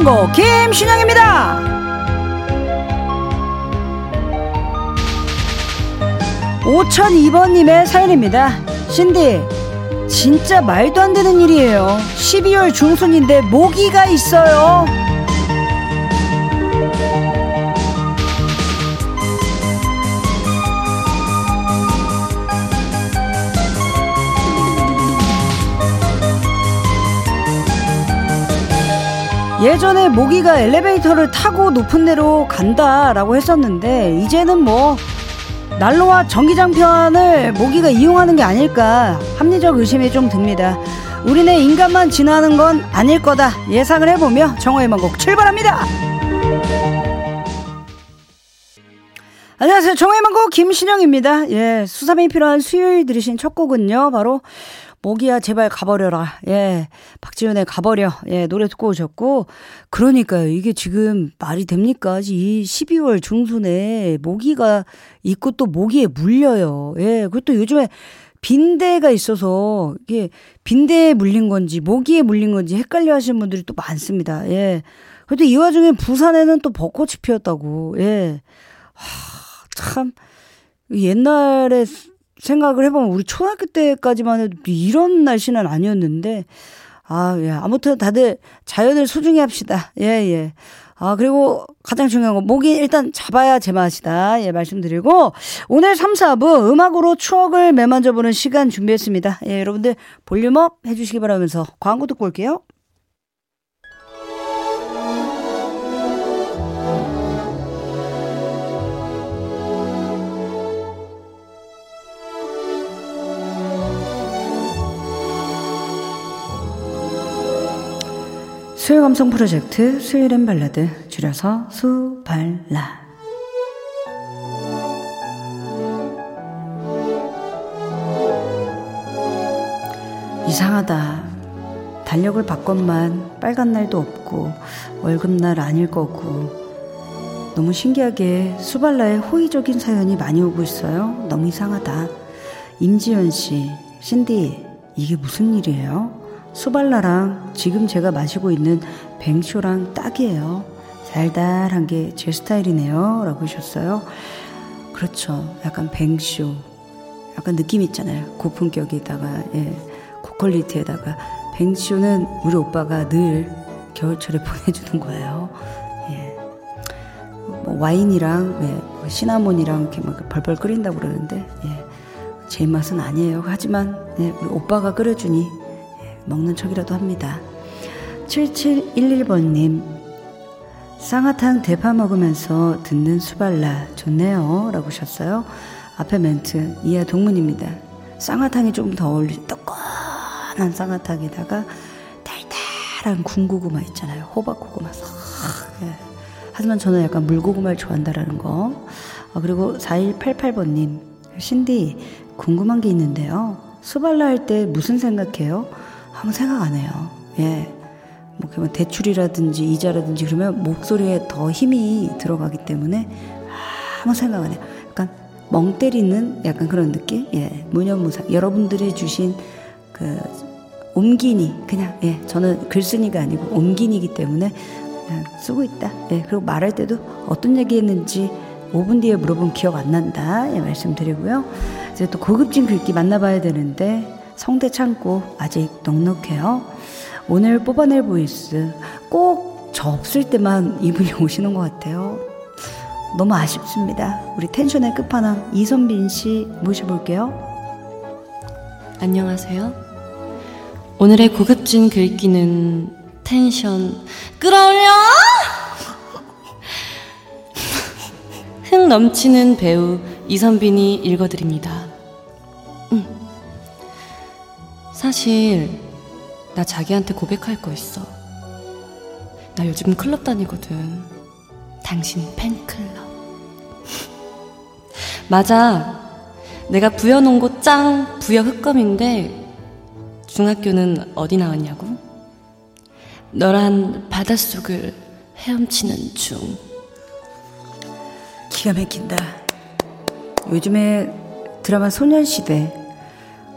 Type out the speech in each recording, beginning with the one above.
희망곡 김신영입니다. 5002번님의 사연입니다. 신디 진짜 말도 안 되는 일이에요. 12월 중순인데 모기가 있어요 예전에 모기가 엘리베이터를 타고 높은 데로 간다라고 했었는데 이제는 뭐 난로와 전기장판을 모기가 이용하는 게 아닐까 합리적 의심이 좀 듭니다. 우리네 인간만 지나는 건 아닐 거다 예상을 해보며 정오의 만곡 출발합니다. 안녕하세요. 정오의 만곡 김신영입니다. 예, 수삼이 필요한 수요일 들으신 첫 곡은요. 바로 모기야 제발 가버려라. 예. 박지윤의 가버려. 예, 노래 듣고 오셨고 그러니까요. 이게 지금 말이 됩니까? 이 12월 중순에 모기가 있고 또 모기에 물려요. 예. 그것도 요즘에 빈대가 있어서 이게 빈대에 물린 건지 모기에 물린 건지 헷갈려 하시는 분들이 또 많습니다. 예. 그래도 이 와중에 부산에는 또 벚꽃이 피었다고. 예. 하, 참 옛날에 생각을 해보면 우리 초등학교 때까지만 해도 이런 날씨는 아니었는데, 아, 예. 아무튼 다들 자연을 소중히 합시다. 예, 예. 아, 그리고 가장 중요한 건 목이 일단 잡아야 제맛이다. 예, 말씀드리고 오늘 3, 4부 음악으로 추억을 매만져보는 시간 준비했습니다. 예, 여러분들 볼륨업 해주시기 바라면서 광고 듣고 올게요. 수요 감성 프로젝트 수요일엔 발라드 줄여서 수발라. 이상하다. 달력을 바꿨만 빨간 날도 없고 월급날 아닐 거고. 너무 신기하게 수발라에 호의적인 사연이 많이 오고 있어요. 너무 이상하다. 임지연 씨 신디 이게 무슨 일이에요? 수발라랑 지금 제가 마시고 있는 뱅쇼랑 딱이에요. 달달한 게 제 스타일이네요. 라고 하셨어요. 그렇죠. 약간 뱅쇼. 약간 느낌 있잖아요. 고품격에다가, 예, 고퀄리티에다가. 뱅쇼는 우리 오빠가 늘 겨울철에 보내주는 거예요. 예. 뭐 와인이랑, 예, 뭐 시나몬이랑 이렇게 막 벌벌 끓인다고 그러는데, 예. 제 입맛은 아니에요. 하지만, 예, 우리 오빠가 끓여주니 먹는 척이라도 합니다. 7711번님, 쌍화탕 대파 먹으면서 듣는 수발라 좋네요. 라고 하셨어요. 앞에 멘트, 이하 동문입니다. 쌍화탕이 조금 더 어울리, 뜨끈한 쌍화탕에다가 달달한 군고구마 있잖아요. 호박고구마. 예. 하지만 저는 약간 물고구마를 좋아한다라는 거. 아, 그리고 4188번님, 신디, 궁금한 게 있는데요. 수발라 할 때 무슨 생각해요? 아무 생각 안 해요. 예. 뭐, 그러면 대출이라든지 이자라든지 그러면 목소리에 더 힘이 들어가기 때문에 아무 생각 안 해요. 약간 멍 때리는 약간 그런 느낌? 예. 무념무상. 여러분들이 주신 그, 옮기니. 그냥, 예. 저는 글쓴이가 아니고 옮기니기 때문에 그냥 쓰고 있다. 예. 그리고 말할 때도 어떤 얘기 했는지 5분 뒤에 물어보면 기억 안 난다. 예. 말씀드리고요. 이제 또 고급진 글귀 만나봐야 되는데 성대 창고 아직 넉넉해요. 오늘 뽑아낼 voice 꼭 저 없을 때만 이분이 오시는 것 같아요. 너무 아쉽습니다. 우리 텐션의 끝판왕 이선빈 씨 모셔볼게요. 안녕하세요. 오늘의 고급진 글귀는 텐션 끌어올려! 흥 넘치는 배우 이선빈이 읽어드립니다. 사실 나 자기한테 고백할 거 있어. 나 요즘 클럽 다니거든. 당신 팬클럽. 맞아. 내가 부여 놓은 곳 짱 부여 흑검인데 중학교는 어디 나왔냐고? 너란 바닷속을 헤엄치는 중. 기가 막힌다. 요즘에 드라마 소년시대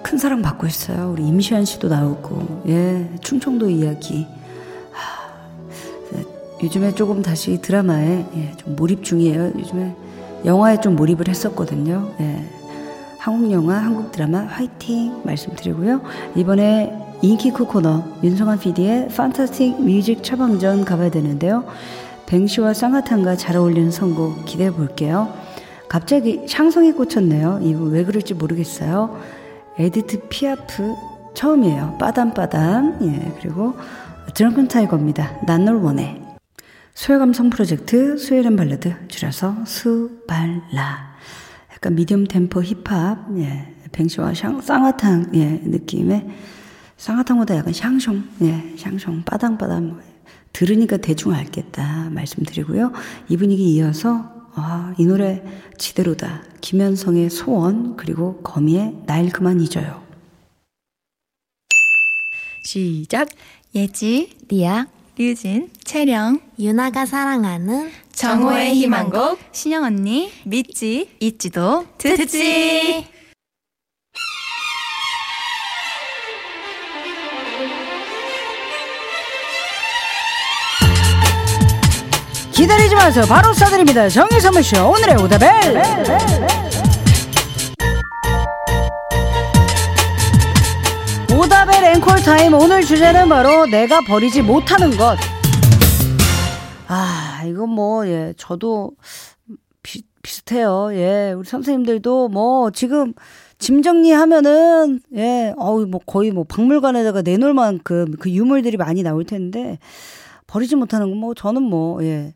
큰 사랑 받고 있어요. 우리 임시완 씨도 나오고, 예, 충청도 이야기. 하, 요즘에 조금 다시 드라마에 예, 좀 몰입 중이에요. 요즘에 영화에 좀 몰입을 했었거든요. 예. 한국 영화, 한국 드라마 화이팅 말씀드리고요. 이번에 인기 쿠 코너 윤성환 PD의 fantastic music 처방전 가봐야 되는데요. 뱅쇼와 쌍화탕과 잘 어울리는 선곡 기대해 볼게요. 갑자기 샹송이 꽂혔네요. 이거 왜 그럴지 모르겠어요. 에디트 피아프 처음이에요. 빠담빠담. 예, 그리고 드렁큰 타이거입니다. 난 널 원해. 수요감성 프로젝트 수요일엔 발라드 줄여서 수발라. 약간 미디엄 템포 힙합. 예. 뱅시와 샹, 쌍화탕 예, 느낌의 쌍화탕보다 약간 샹숑. 예, 샹숑 빠담빠담. 들으니까 대충 알겠다 말씀드리고요. 이 분위기 이어서 아, 이 노래 지대로다. 김현성의 소원 그리고 거미의 날 그만 잊어요. 시작. 예지, 리아, 류진, 채령, 유나가 사랑하는 정호의 희망곡, 신영 언니, 믿지, 있지도, 듣지. 기다리지 마세요. 바로 쏴드립니다. 정의 선물쇼 오늘의 오다벨. 오다벨 앵콜 타임 오늘 주제는 바로 내가 버리지 못하는 것. 아 이건 뭐 예 저도 비, 비슷해요. 예 우리 선생님들도 뭐 지금 짐 정리하면은 예 어우 뭐 거의 뭐 박물관에다가 내놓을 만큼 그 유물들이 많이 나올 텐데 버리지 못하는 건 뭐 저는 뭐 예.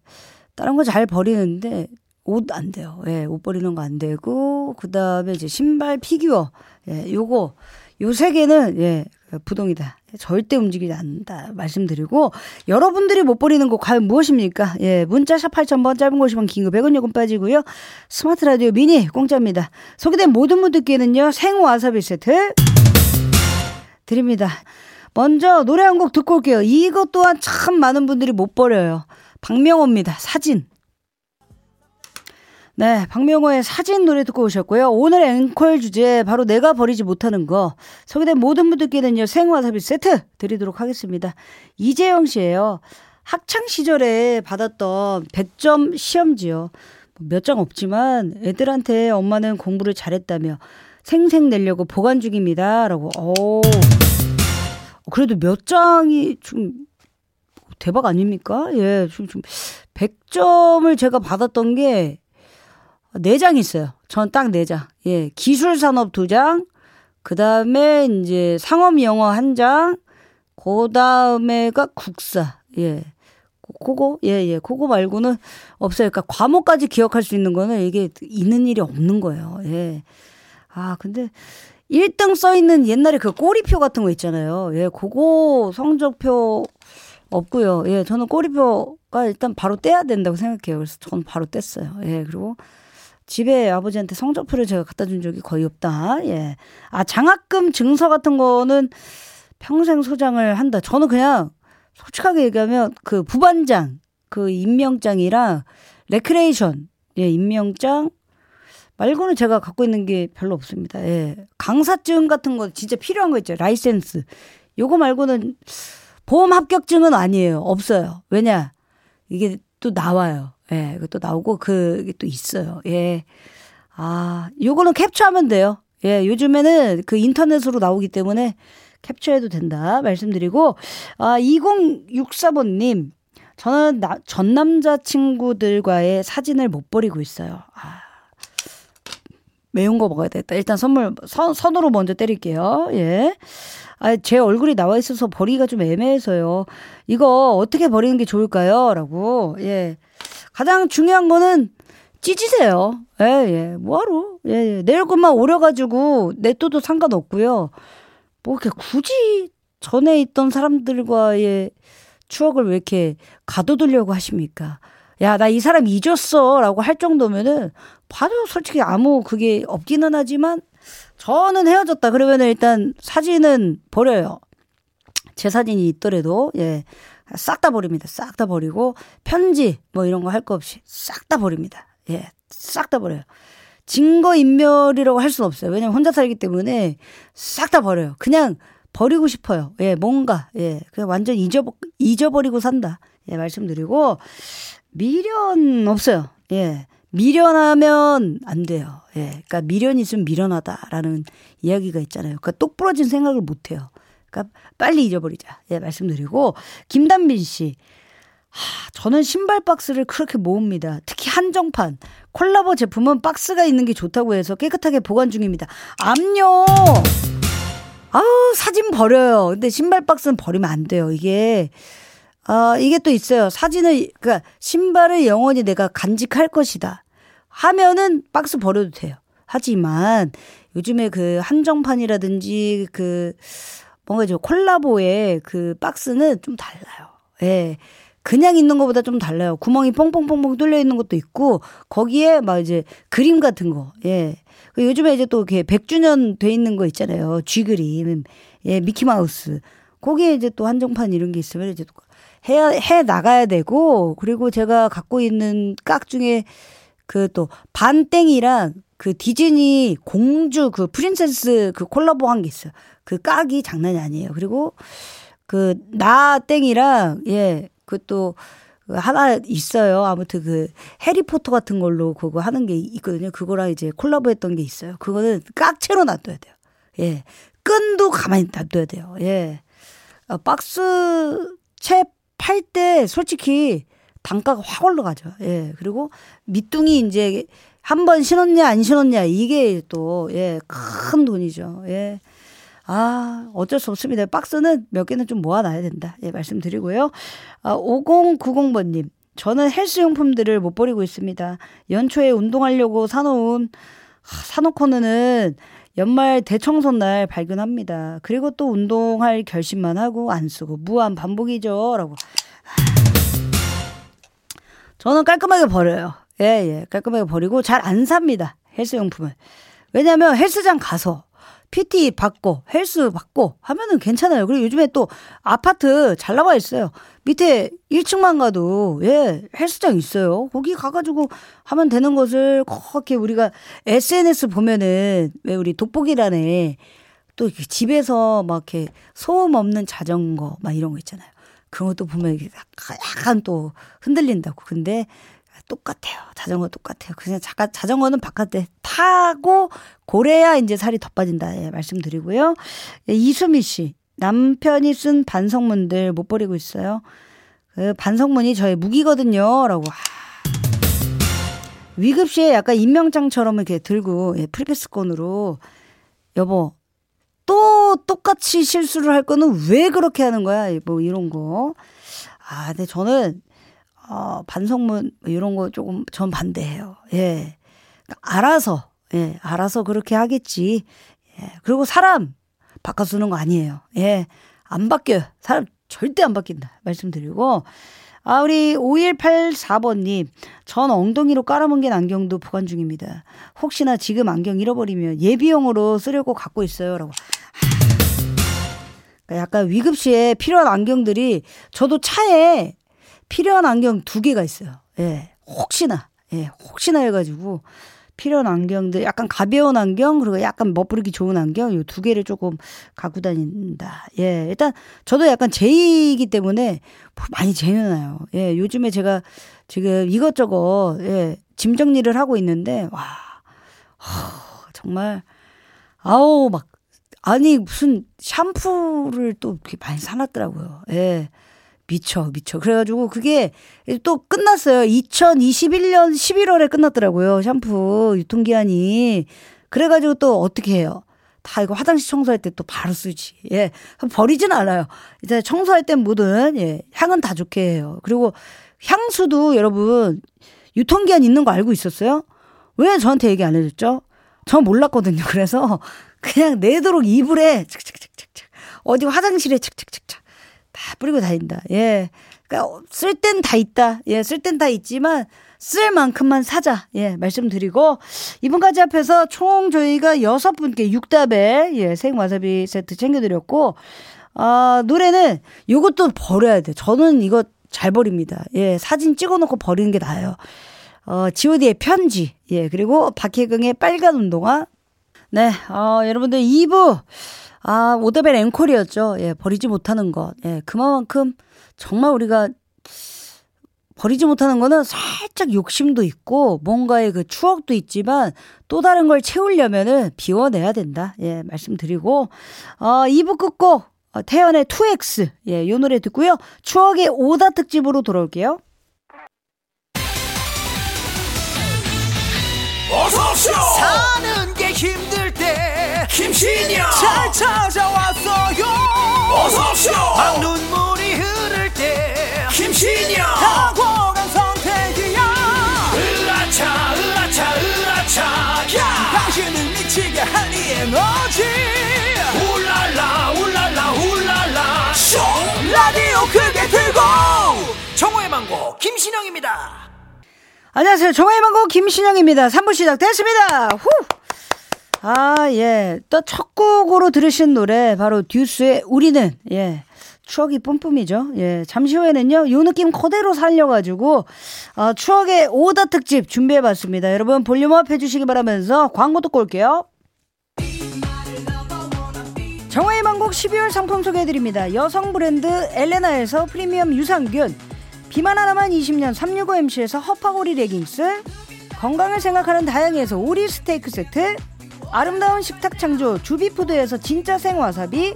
다른 거 잘 버리는데 옷 안 돼요. 예, 옷 버리는 거 안 되고 그다음에 이제 신발 피규어 예, 요거 요 세 개는 예, 부동이다. 절대 움직이지 않는다. 말씀드리고 여러분들이 못 버리는 거 과연 무엇입니까? 예, 문자샵 8000번 짧은 거 50원 긴거 100원 요금 빠지고요. 스마트 라디오 미니 공짜입니다. 소개된 모든 분들께는요. 생우 와사비 세트 드립니다. 먼저 노래 한 곡 듣고 올게요. 이것 또한 참 많은 분들이 못 버려요. 박명호입니다. 사진. 네, 박명호의 사진 노래 듣고 오셨고요. 오늘 앵콜 주제 바로 내가 버리지 못하는 거 소개된 모든 분들께는요 생화사비 세트 드리도록 하겠습니다. 이재영 씨예요. 학창 시절에 받았던 100점 시험지요. 몇 장 없지만 애들한테 엄마는 공부를 잘했다며 생생 내려고 보관 중입니다라고. 오. 그래도 몇 장이 좀 대박 아닙니까? 예, 좀, 좀 100점을 제가 받았던 게 4장 있어요. 전 딱 4장. 예, 기술산업 2장, 그 다음에 이제 상업영어 1장, 그 다음에가 국사. 예. 그거, 예, 예. 그거 말고는 없어요. 그러니까 과목까지 기억할 수 있는 거는 이게 있는 일이 없는 거예요. 예. 아, 근데 1등 써 있는 옛날에 그 꼬리표 같은 거 있잖아요. 예, 그거 성적표 없고요. 예, 저는 꼬리표가 일단 바로 떼야 된다고 생각해요. 그래서 저는 바로 뗐어요. 예, 그리고 집에 아버지한테 성적표를 제가 갖다 준 적이 거의 없다. 예. 아, 장학금 증서 같은 거는 평생 소장을 한다. 저는 그냥 솔직하게 얘기하면 그 부반장, 그 임명장이랑 레크레이션, 예, 임명장, 말고는 제가 갖고 있는 게 별로 없습니다. 예. 강사증 같은 거 진짜 필요한 거 있죠. 라이센스. 요거 말고는 보험 합격증은 아니에요. 없어요. 왜냐? 이게 또 나와요. 예. 이것도 나오고 그게 또 있어요. 예. 아, 요거는 캡처하면 돼요. 예. 요즘에는 그 인터넷으로 나오기 때문에 캡처해도 된다. 말씀드리고, 아, 2064번 님. 저는 나, 전 남자 친구들과의 사진을 못 버리고 있어요. 아. 매운 거 먹어야 되겠다. 일단 선물 선, 선으로 먼저 때릴게요. 예. 아, 제 얼굴이 나와 있어서 버리기가 좀 애매해서요. 이거 어떻게 버리는 게 좋을까요? 라고. 예. 가장 중요한 거는 찢으세요. 예, 예. 뭐하러? 예, 예. 내일 것만 오려가지고 냅둬도 상관없고요. 뭐 이렇게 굳이 전에 있던 사람들과의 추억을 왜 이렇게 가둬두려고 하십니까? 야, 나 이 사람 잊었어. 라고 할 정도면은 봐도 솔직히 아무 그게 없기는 하지만 저는 헤어졌다. 그러면 일단 사진은 버려요. 제 사진이 있더라도, 예. 싹 다 버립니다. 싹 다 버리고, 편지, 뭐 이런 거 할 거 없이 싹 다 버립니다. 예. 싹 다 버려요. 증거인멸이라고 할 수는 없어요. 왜냐면 혼자 살기 때문에 싹 다 버려요. 그냥 버리고 싶어요. 예, 뭔가, 예. 그냥 완전 잊어버, 잊어버리고 산다. 예, 말씀드리고, 미련 없어요. 예. 미련하면 안 돼요. 예. 그러니까 미련이 있으면 미련하다라는 이야기가 있잖아요. 그러니까 똑 부러진 생각을 못 해요. 그러니까 빨리 잊어버리자. 예, 말씀드리고 김단빈 씨. 하, 저는 신발 박스를 그렇게 모읍니다. 특히 한정판 콜라보 제품은 박스가 있는 게 좋다고 해서 깨끗하게 보관 중입니다. 암요. 아우 사진 버려요. 근데 신발 박스는 버리면 안 돼요. 이게 아 이게 또 있어요. 사진을 그러니까 신발을 영원히 내가 간직할 것이다. 하면은 박스 버려도 돼요. 하지만 요즘에 그 한정판이라든지 그 뭔가 저 콜라보의 그 박스는 좀 달라요. 예. 그냥 있는 것보다 좀 달라요. 구멍이 뻥뻥뻥뻥 뚫려 있는 것도 있고 거기에 막 이제 그림 같은 거. 예. 그 요즘에 이제 또 이렇게 100주년 돼 있는 거 있잖아요. 쥐 그림. 예, 미키 마우스. 거기에 이제 또 한정판 이런 게 있으면 이제 해, 해 나가야 되고, 그리고 제가 갖고 있는 깍 중에 그 또 반땡이랑 그 디즈니 공주 그 프린세스 그 콜라보 한 게 있어요. 그 깍이 장난이 아니에요. 그리고 그 나땡이랑 예, 그또 하나 있어요. 아무튼 그 해리포터 같은 걸로 그거 하는 게 있거든요. 그거랑 이제 콜라보 했던 게 있어요. 그거는 깍채로 놔둬야 돼요. 예. 끈도 가만히 놔둬야 돼요. 예. 어, 박스 채 팔 때 솔직히 단가가 확 올라가죠. 예. 그리고 밑둥이 이제 한 번 신었냐 안 신었냐 이게 또 예, 큰 돈이죠. 예. 아, 어쩔 수 없습니다. 박스는 몇 개는 좀 모아놔야 된다. 예, 말씀드리고요. 아, 5090번님. 저는 헬스용품들을 못 버리고 있습니다. 연초에 운동하려고 사놓은, 사놓고는 연말 대청소 날 발견합니다. 그리고 또 운동할 결심만 하고 안 쓰고 무한 반복이죠. 라고. 저는 깔끔하게 버려요. 예, 예. 깔끔하게 버리고 잘 안 삽니다. 헬스용품을. 왜냐면 헬스장 가서 PT 받고 헬스 받고 하면은 괜찮아요. 그리고 요즘에 또 아파트 잘 나와 있어요. 밑에 1층만 가도 예 헬스장 있어요. 거기 가가지고 하면 되는 것을 그렇게 우리가 SNS 보면은 왜 우리 돋보기란에 또 집에서 막 이렇게 소음 없는 자전거 막 이런 거 있잖아요. 그런 것도 보면 약간 또 흔들린다고. 근데 똑같아요. 자전거 똑같아요. 그냥 자가, 자전거는 바깥에 타고 고래야 이제 살이 더 빠진다. 예, 말씀드리고요. 예, 이수미 씨. 남편이 쓴 반성문들 못 버리고 있어요. 그 반성문이 저의 무기거든요. 라고. 위급 시에 약간 임명장처럼 이렇게 들고, 예, 프리패스권으로. 여보, 또 똑같이 실수를 할 거는 왜 그렇게 하는 거야? 뭐 이런 거. 아, 근데 저는 어, 반성문 뭐 이런 거 조금 전 반대해요. 예. 그러니까 알아서 예, 알아서 그렇게 하겠지. 예. 그리고 사람 바꿔 쓰는 거 아니에요. 예. 안 바뀌어요. 사람 절대 안 바뀐다. 말씀드리고 아, 우리 5184번님, 전 엉덩이로 깔아뭉갠 안경도 보관 중입니다. 혹시나 지금 안경 잃어버리면 예비용으로 쓰려고 갖고 있어요. 라고. 그러니까 약간 위급시에 필요한 안경들이 저도 차에 필요한 안경 두 개가 있어요. 예. 혹시나, 예, 혹시나 해가지고 필요한 안경들, 약간 가벼운 안경, 그리고 약간 멋부르기 좋은 안경, 요 두 개를 조금 갖고 다닌다. 예, 일단 저도 약간 제이기 때문에 많이 재미나요. 예, 요즘에 제가 지금 이것저것, 예, 짐 정리를 하고 있는데, 와, 허, 정말, 아우, 막, 아니, 무슨 샴푸를 또 이렇게 많이 사놨더라고요. 예. 미쳐, 미쳐. 그래가지고 그게 또 끝났어요. 2021년 11월에 끝났더라고요. 샴푸 유통기한이. 그래가지고 또 어떻게 해요? 다 이거 화장실 청소할 때 또 바로 쓰지. 예. 버리진 않아요. 이제 청소할 땐 뭐든, 예. 향은 다 좋게 해요. 그리고 향수도 여러분, 유통기한 있는 거 알고 있었어요? 왜 저한테 얘기 안 해줬죠? 전 몰랐거든요. 그래서 그냥 내도록 이불에 착착착착착 어디 화장실에 착착착착 다 뿌리고 다닌다. 예. 그러니까 쓸 땐 다 있다. 예, 쓸 땐 다 있지만 쓸 만큼만 사자. 예, 말씀드리고 이분까지 앞에서 총 저희가 여섯 분께 육답에 예, 생 와사비 세트 챙겨 드렸고 아, 노래는 요것도 버려야 돼. 저는 이거 잘 버립니다. 예, 사진 찍어 놓고 버리는 게 나아요. 어, GOD의 편지. 예, 그리고 박혜경의 빨간 운동화. 네, 어, 여러분들 2부 아, 오더벨 앵콜이었죠. 예, 버리지 못하는 것. 예, 그만큼 정말 우리가 버리지 못하는 거는 살짝 욕심도 있고 뭔가의 그 추억도 있지만 또 다른 걸 채우려면은 비워내야 된다. 예, 말씀드리고 어 2부 끝곡 어, 태연의 2X 예, 요 노래 듣고요. 추억의 오다 특집으로 돌아올게요. 어서오쇼 사는 게 힘들 때 김신영 잘 찾아왔어요! 어서오쇼 막 눈물이 흐를 때 김신영 탁월한 선택이야! 으라차 으라차 으라차 야! 당신을 미치게 할이 에너지! 울랄라 울랄라 울랄라! 쇼! 라디오 크게 틀고! 정호의 망고 김신영입니다. 안녕하세요. 정화의 망고 김신영입니다. 3부 시작됐습니다. 후! 아, 예. 또 첫 곡으로 들으신 노래, 바로 듀스의 우리는, 예. 추억이 뿜뿜이죠. 예. 잠시 후에는요, 요 느낌 그대로 살려가지고, 어, 추억의 오다 특집 준비해봤습니다. 여러분, volume up 해주시기 바라면서 광고 듣고 올게요. 정화의 망곡 12월 상품 소개해드립니다. 여성 브랜드 엘레나에서 프리미엄 유산균, 비만 하나만 20년 365MC에서 허파고리 레깅스, 건강을 생각하는 다양에서 오리 스테이크 세트, 아름다운 식탁 창조 주비푸드에서 진짜 생와사비,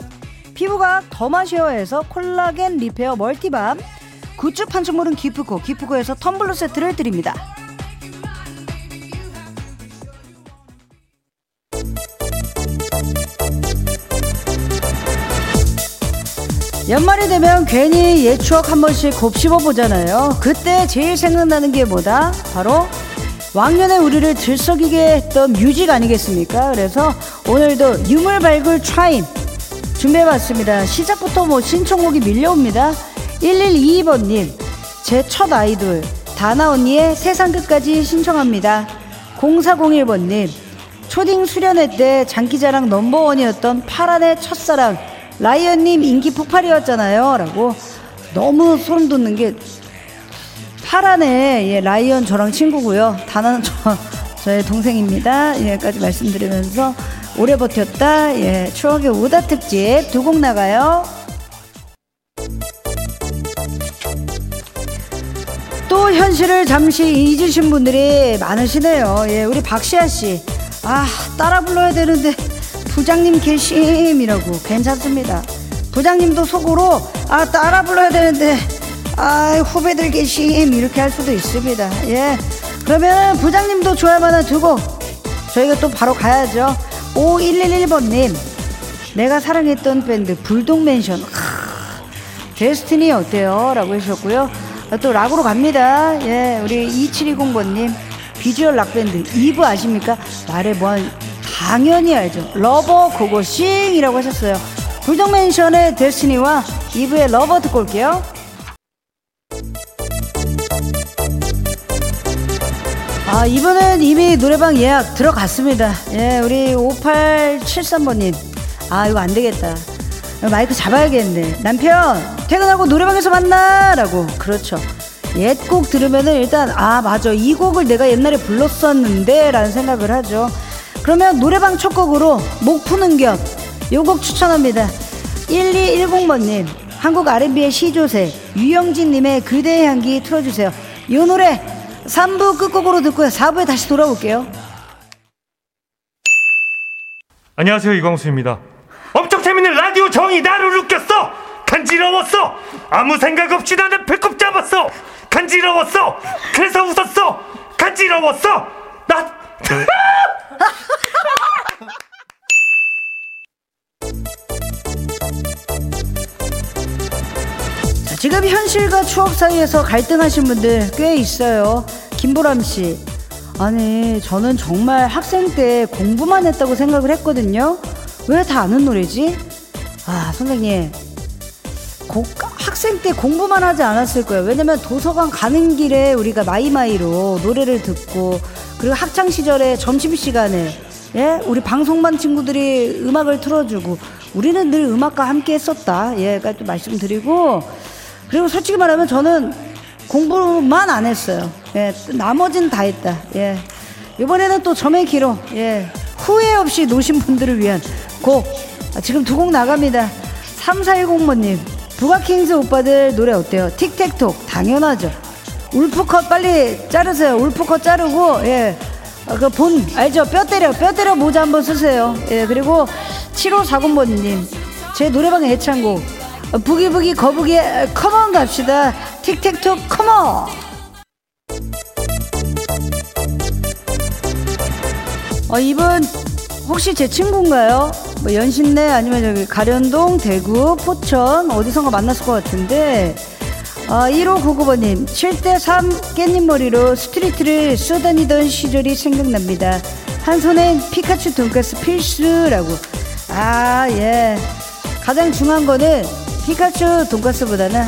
피부가 더마쉐어에서 콜라겐 repair multi balm, 굿즈 판촉물은 기프코, 기프코에서 텀블러 세트를 드립니다. 연말이 되면 괜히 옛 추억 한 번씩 곱씹어 보잖아요. 그때 제일 생각나는 게 뭐다? 바로 왕년의 우리를 들썩이게 했던 music 아니겠습니까? 그래서 오늘도 유물 발굴 타임 준비해봤습니다. 시작부터 뭐 신청곡이 밀려옵니다. 1122번님, 제 첫 아이돌, 다나 언니의 세상 끝까지 신청합니다. 0401번님, 초딩 수련회 때 장기자랑 넘버원이었던 파란의 첫사랑, 라이언님 인기 폭발이었잖아요. 라고 너무 소름 돋는 게 파란의 예, 라이언 저랑 친구고요. 다나는 저, 저의 동생입니다. 예까지 말씀드리면서 오래 버텼다. 예, 추억의 오다 특집 두 곡 나가요. 또 현실을 잠시 잊으신 분들이 많으시네요. 예, 우리 박시아 씨. 아, 따라 불러야 되는데 부장님 계심이라고 괜찮습니다. 부장님도 속으로 아 따라 불러야 되는데 아 후배들 계심 이렇게 할 수도 있습니다. 예. 그러면 부장님도 좋아할 만한 두곡 저희가 또 바로 가야죠. 5111번님 내가 사랑했던 밴드 불독맨션 Destiny 어때요? 라고 해주셨고요. 또 락으로 갑니다. 예, 우리 2720번님 비주얼 락밴드 이브 아십니까? 말해 뭐한 당연히 알죠. Lover 고고싱이라고 하셨어요. 불독맨션의 Destiny와 이브의 Lover 듣고 올게요. 아, 이분은 이미 노래방 예약 들어갔습니다. 예, 우리 5873번님. 아, 이거 안 되겠다. 마이크 잡아야겠네. 남편, 퇴근하고 노래방에서 만나! 라고. 그렇죠. 옛 곡 들으면은 일단, 아, 맞아. 이 곡을 내가 옛날에 불렀었는데, 라는 생각을 하죠. 그러면 노래방 첫 곡으로 목 푸는 겹. 요 곡 추천합니다. 1210번님, 한국 R&B의 시조새, 유영진님의 그대의 향기 틀어주세요. 이 노래 3부 끝곡으로 듣고요. 4부에 다시 돌아올게요. 안녕하세요 이광수입니다. 엄청 재밌는 라디오 정이 나를 웃겼어. 간지러웠어. 아무 생각 없이 나는 배꼽 잡았어. 간지러웠어. 그래서 웃었어. 간지러웠어. 나. 지금 현실과 추억 사이에서 갈등하신 분들 꽤 있어요. 김보람 씨. 아니, 저는 정말 학생 때 공부만 했다고 생각을 했거든요. 왜 다 아는 노래지? 아, 선생님. 고, 학생 때 공부만 하지 않았을 거예요. 왜냐면 도서관 가는 길에 우리가 마이마이로 노래를 듣고 그리고 학창 시절에 점심 시간에 예 우리 방송반 친구들이 음악을 틀어주고 우리는 늘 음악과 함께 했었다. 예, 까지 말씀드리고 그리고 솔직히 말하면 저는 공부만 안 했어요. 예, 나머지는 다 했다. 예. 이번에는 또 점의 기록, 예. 후회 없이 노신 분들을 위한 곡. 아, 지금 두 곡 나갑니다. 3410번님, 부가킹스 오빠들 노래 어때요? 틱택톡, 당연하죠. 울프컷 빨리 자르세요. 울프컷 자르고, 예. 어, 그 본, 알죠? 뼈 때려, 뼈 때려 모자 한번 쓰세요. 예, 그리고 7540번님. 제 노래방의 애창곡. 어, 부기부기 거북이의 Come On 갑시다. 틱택톡 come on! 어, 이분 혹시 제 친구인가요? 뭐 연신내 아니면 여기 갈현동, 대구, 포천 어디선가 만났을 것 같은데 아, 1599번님 7대3 깻잎머리로 street를 쏘다니던 시절이 생각납니다. 한 손엔 피카츄 돈가스 필수라고 아 예 가장 중요한 거는 피카츄 돈가스보다는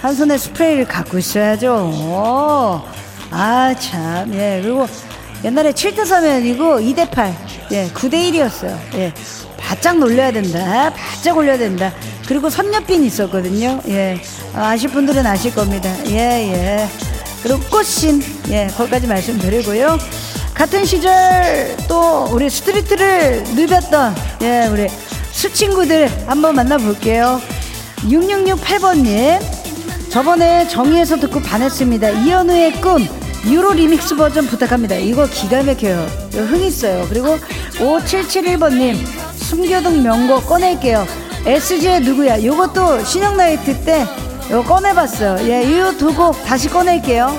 한 손에 스프레이를 갖고 있어야죠. 아 참 예 그리고 옛날에 7대3면 이고 2대8 예 9대1이었어요. 예 바짝 놀려야 된다. 바짝 올려야 된다. 그리고 선녀빈 있었거든요. 예. 아실 분들은 아실 겁니다. 예, 예. 그리고 꽃신. 예, 거기까지 말씀드리고요. 같은 시절 또 우리 street를 누볐던 예, 우리 수 친구들 한번 만나볼게요. 6668번님. 저번에 정의에서 듣고 반했습니다. 이현우의 꿈. Euro remix 버전 부탁합니다. 이거 기가 막혀요. 이거 흥 있어요. 그리고 5771번님. 숨겨둔 명곡 꺼낼게요. SG의 누구야? 요것도 신형 나이트 때 이거 꺼내봤어요. 예, 이 두 곡 다시 꺼낼게요.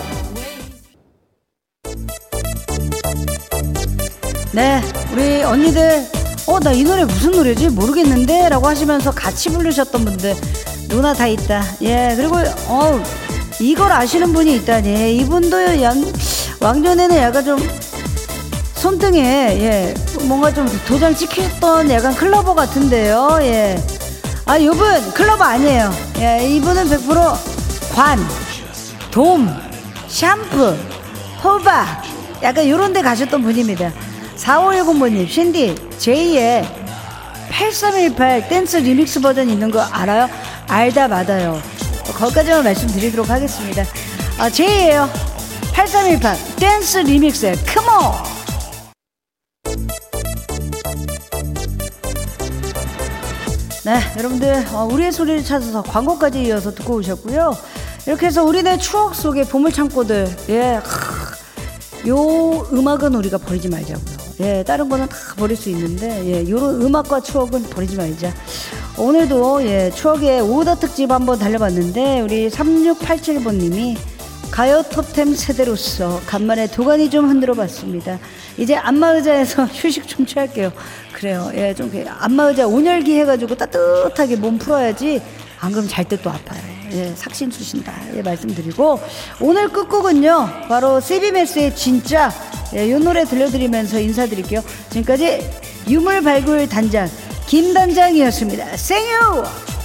네, 우리 언니들, 어, 나 이 노래 무슨 노래지? 모르겠는데? 라고 하시면서 같이 부르셨던 분들, 누나 다 있다. 예, 그리고, 어, 이걸 아시는 분이 있다니. 이분도 양, 왕년에는 약간 좀, 손등에, 예, 뭔가 좀 도장 찍혔던 약간 클러버 같은데요. 예. 아, 이분 clubber 아니에요. 예, 이분은 100% 관, 돔, 샴푸, 호박, 약간 요런 데 가셨던 분입니다. 4510번님, 신디, 제이의 8318 dance remix 버전 있는 거 알아요? 알다 마다요. 거기까지만 말씀드리도록 하겠습니다. 아, 제이예요. 8318 dance remix, come on! 네, 여러분들 어, 우리의 소리를 찾아서 광고까지 이어서 듣고 오셨고요. 이렇게 해서 우리네 추억 속의 보물 창고들, 예, 크, 요 음악은 우리가 버리지 말자고요. 예, 다른 거는 다 버릴 수 있는데, 예, 요런 음악과 추억은 버리지 말자. 오늘도 예, 추억의 오더 특집 한번 달려봤는데 우리 3687번 님이 가요 톱템 세대로서 간만에 도가니 좀 흔들어 봤습니다. 이제 안마의자에서 휴식 좀 취할게요. 그래요. 예, 좀 안마의자 온열기 해가지고 따뜻하게 몸 풀어야지 안 그러면 잘때 또 아파요. 예, 삭신 수신다. 예, 말씀드리고 오늘 끝곡은요. 바로 세비메스의 진짜 예, 이 노래 들려드리면서 인사드릴게요. 지금까지 유물 발굴 단장 김 단장이었습니다. 생유!